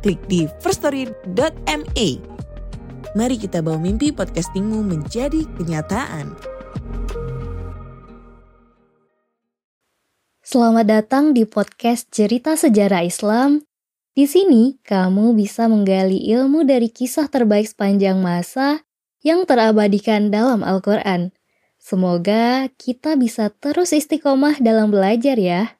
klik di firststory.me. Mari kita bawa mimpi podcastingmu menjadi kenyataan. Selamat datang di podcast Cerita Sejarah Islam. Di sini, kamu bisa menggali ilmu dari kisah terbaik sepanjang masa yang terabadikan dalam Al-Quran. Semoga kita bisa terus istiqomah dalam belajar ya.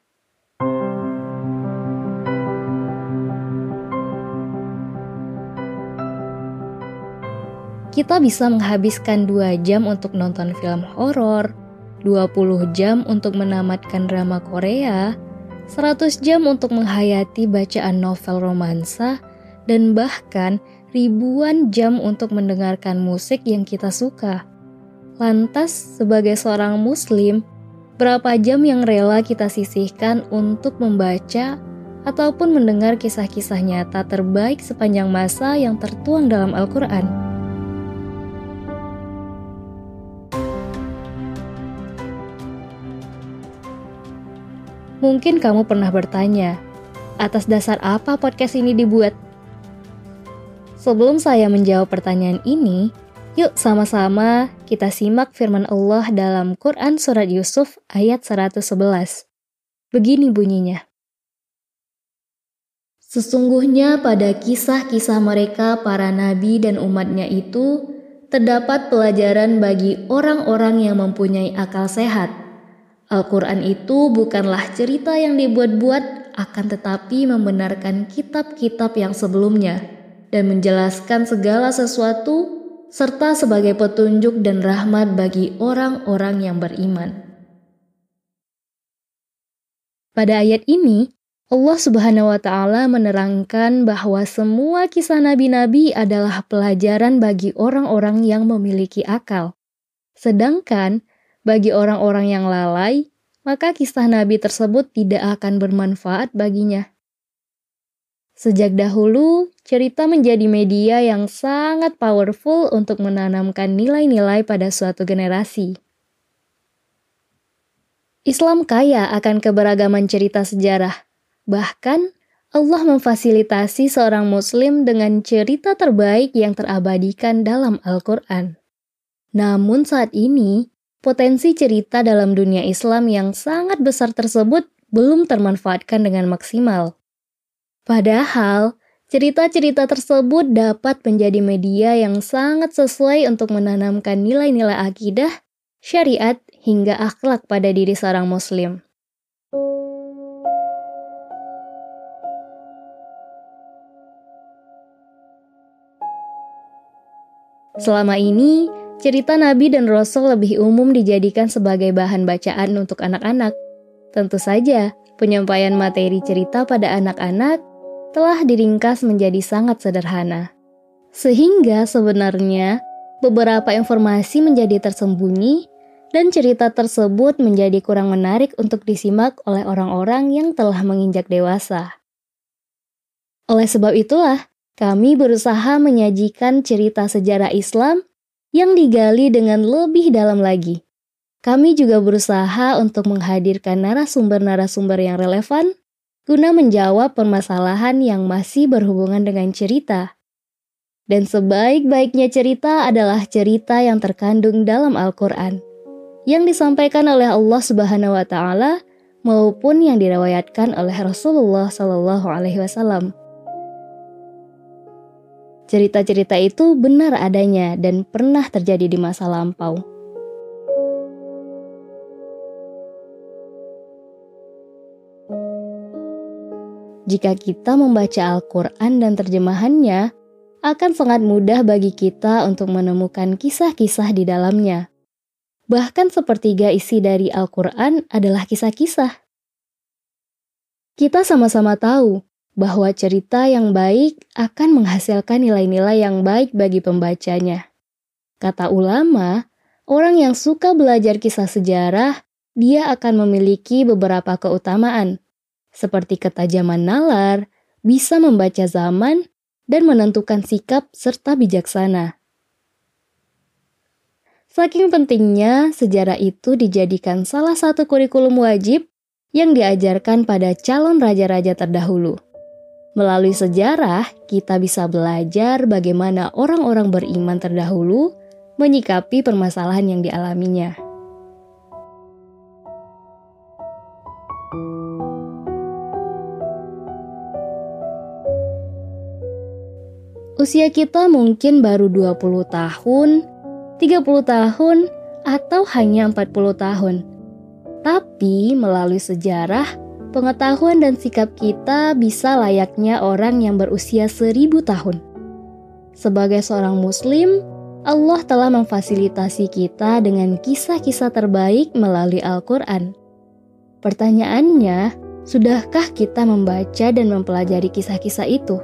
Kita bisa menghabiskan 2 jam untuk nonton film horor, 20 jam untuk menamatkan drama Korea, 100 jam untuk menghayati bacaan novel romansa, dan bahkan ribuan jam untuk mendengarkan musik yang kita suka. Lantas, sebagai seorang muslim, berapa jam yang rela kita sisihkan untuk membaca ataupun mendengar kisah-kisah nyata terbaik sepanjang masa yang tertuang dalam Al-Quran? Mungkin kamu pernah bertanya, atas dasar apa podcast ini dibuat? Sebelum saya menjawab pertanyaan ini, yuk sama-sama kita simak firman Allah dalam Quran Surat Yusuf ayat 111. Begini bunyinya. Sesungguhnya pada kisah-kisah mereka para nabi dan umatnya itu, terdapat pelajaran bagi orang-orang yang mempunyai akal sehat Al-Quran itu bukanlah cerita yang dibuat-buat, akan tetapi membenarkan kitab-kitab yang sebelumnya dan menjelaskan segala sesuatu, serta sebagai petunjuk dan rahmat bagi orang-orang yang beriman. Pada ayat ini, Allah Subhanahu wa Ta'ala menerangkan bahwa semua kisah nabi-nabi adalah pelajaran bagi orang-orang yang memiliki akal, sedangkan bagi orang-orang yang lalai, maka kisah nabi tersebut tidak akan bermanfaat baginya. Sejak dahulu, cerita menjadi media yang sangat powerful untuk menanamkan nilai-nilai pada suatu generasi. Islam kaya akan keberagaman cerita sejarah. Bahkan, Allah memfasilitasi seorang Muslim dengan cerita terbaik yang terabadikan dalam Al-Quran. Namun, saat ini potensi cerita dalam dunia Islam yang sangat besar tersebut belum termanfaatkan dengan maksimal. Padahal, cerita-cerita tersebut dapat menjadi media yang sangat sesuai untuk menanamkan nilai-nilai akidah, syariat, hingga akhlak pada diri seorang Muslim. Selama ini, Cerita Nabi dan Rasul lebih umum dijadikan sebagai bahan bacaan untuk anak-anak. Tentu saja, penyampaian materi cerita pada anak-anak telah diringkas menjadi sangat sederhana. Sehingga sebenarnya beberapa informasi menjadi tersembunyi dan cerita tersebut menjadi kurang menarik untuk disimak oleh orang-orang yang telah menginjak dewasa. Oleh sebab itulah, kami berusaha menyajikan cerita sejarah Islam yang digali dengan lebih dalam lagi. Kami juga berusaha untuk menghadirkan narasumber-narasumber yang relevan guna menjawab permasalahan yang masih berhubungan dengan cerita. Dan sebaik-baiknya cerita adalah cerita yang terkandung dalam Al-Quran, yang disampaikan oleh Allah Subhanahu wa Ta'ala maupun yang diriwayatkan oleh Rasulullah Sallallahu Alaihi Wasallam. Cerita-cerita itu benar adanya dan pernah terjadi di masa lampau. Jika kita membaca Al-Quran dan terjemahannya, akan sangat mudah bagi kita untuk menemukan kisah-kisah di dalamnya. Bahkan sepertiga isi dari Al-Quran adalah kisah-kisah. Kita sama-sama tahu bahwa cerita yang baik akan menghasilkan nilai-nilai yang baik bagi pembacanya. Kata ulama, orang yang suka belajar kisah sejarah, dia akan memiliki beberapa keutamaan, seperti ketajaman nalar, bisa membaca zaman, dan menentukan sikap serta bijaksana. Saking pentingnya, sejarah itu dijadikan salah satu kurikulum wajib yang diajarkan pada calon raja-raja terdahulu. Melalui sejarah, kita bisa belajar bagaimana orang-orang beriman terdahulu menyikapi permasalahan yang dialaminya. Usia kita mungkin baru 20 tahun, 30 tahun, atau hanya 40 tahun. Tapi melalui sejarah, pengetahuan dan sikap kita bisa layaknya orang yang berusia seribu tahun. Sebagai seorang Muslim, Allah telah memfasilitasi kita dengan kisah-kisah terbaik melalui Al-Quran. Pertanyaannya, sudahkah kita membaca dan mempelajari kisah-kisah itu?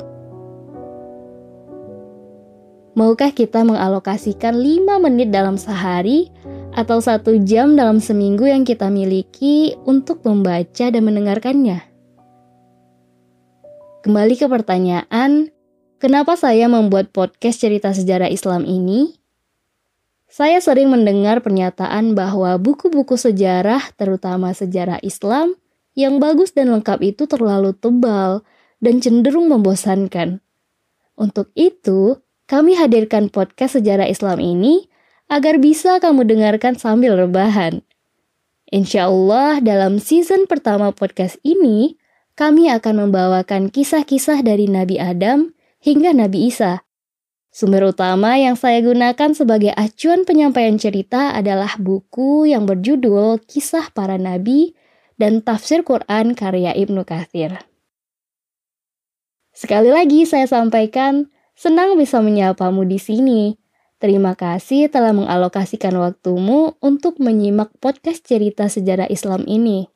Maukah kita mengalokasikan 5 menit dalam sehari atau satu jam dalam seminggu yang kita miliki untuk membaca dan mendengarkannya? Kembali ke pertanyaan, kenapa saya membuat podcast cerita sejarah Islam ini? Saya sering mendengar pernyataan bahwa buku-buku sejarah, terutama sejarah Islam, yang bagus dan lengkap itu terlalu tebal dan cenderung membosankan. Untuk itu, kami hadirkan podcast sejarah Islam ini agar bisa kamu dengarkan sambil rebahan. Insya Allah dalam season pertama podcast ini, kami akan membawakan kisah-kisah dari Nabi Adam hingga Nabi Isa. Sumber utama yang saya gunakan sebagai acuan penyampaian cerita adalah buku yang berjudul Kisah Para Nabi dan Tafsir Quran karya Ibnu Kathir. Sekali lagi saya sampaikan, senang bisa menyapamu di sini. Terima kasih telah mengalokasikan waktumu untuk menyimak podcast cerita sejarah Islam ini.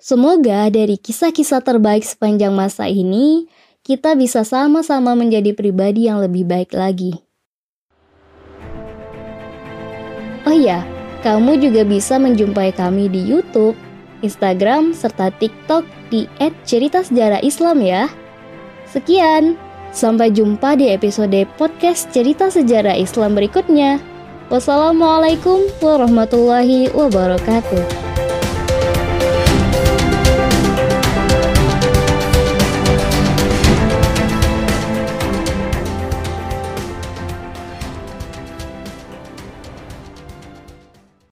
Semoga dari kisah-kisah terbaik sepanjang masa ini, kita bisa sama-sama menjadi pribadi yang lebih baik lagi. Oh iya, kamu juga bisa menjumpai kami di YouTube, Instagram, serta TikTok di @ceritasejarah_islam ya. Sekian. Sampai jumpa di episode podcast cerita sejarah Islam berikutnya. Wassalamualaikum warahmatullahi wabarakatuh.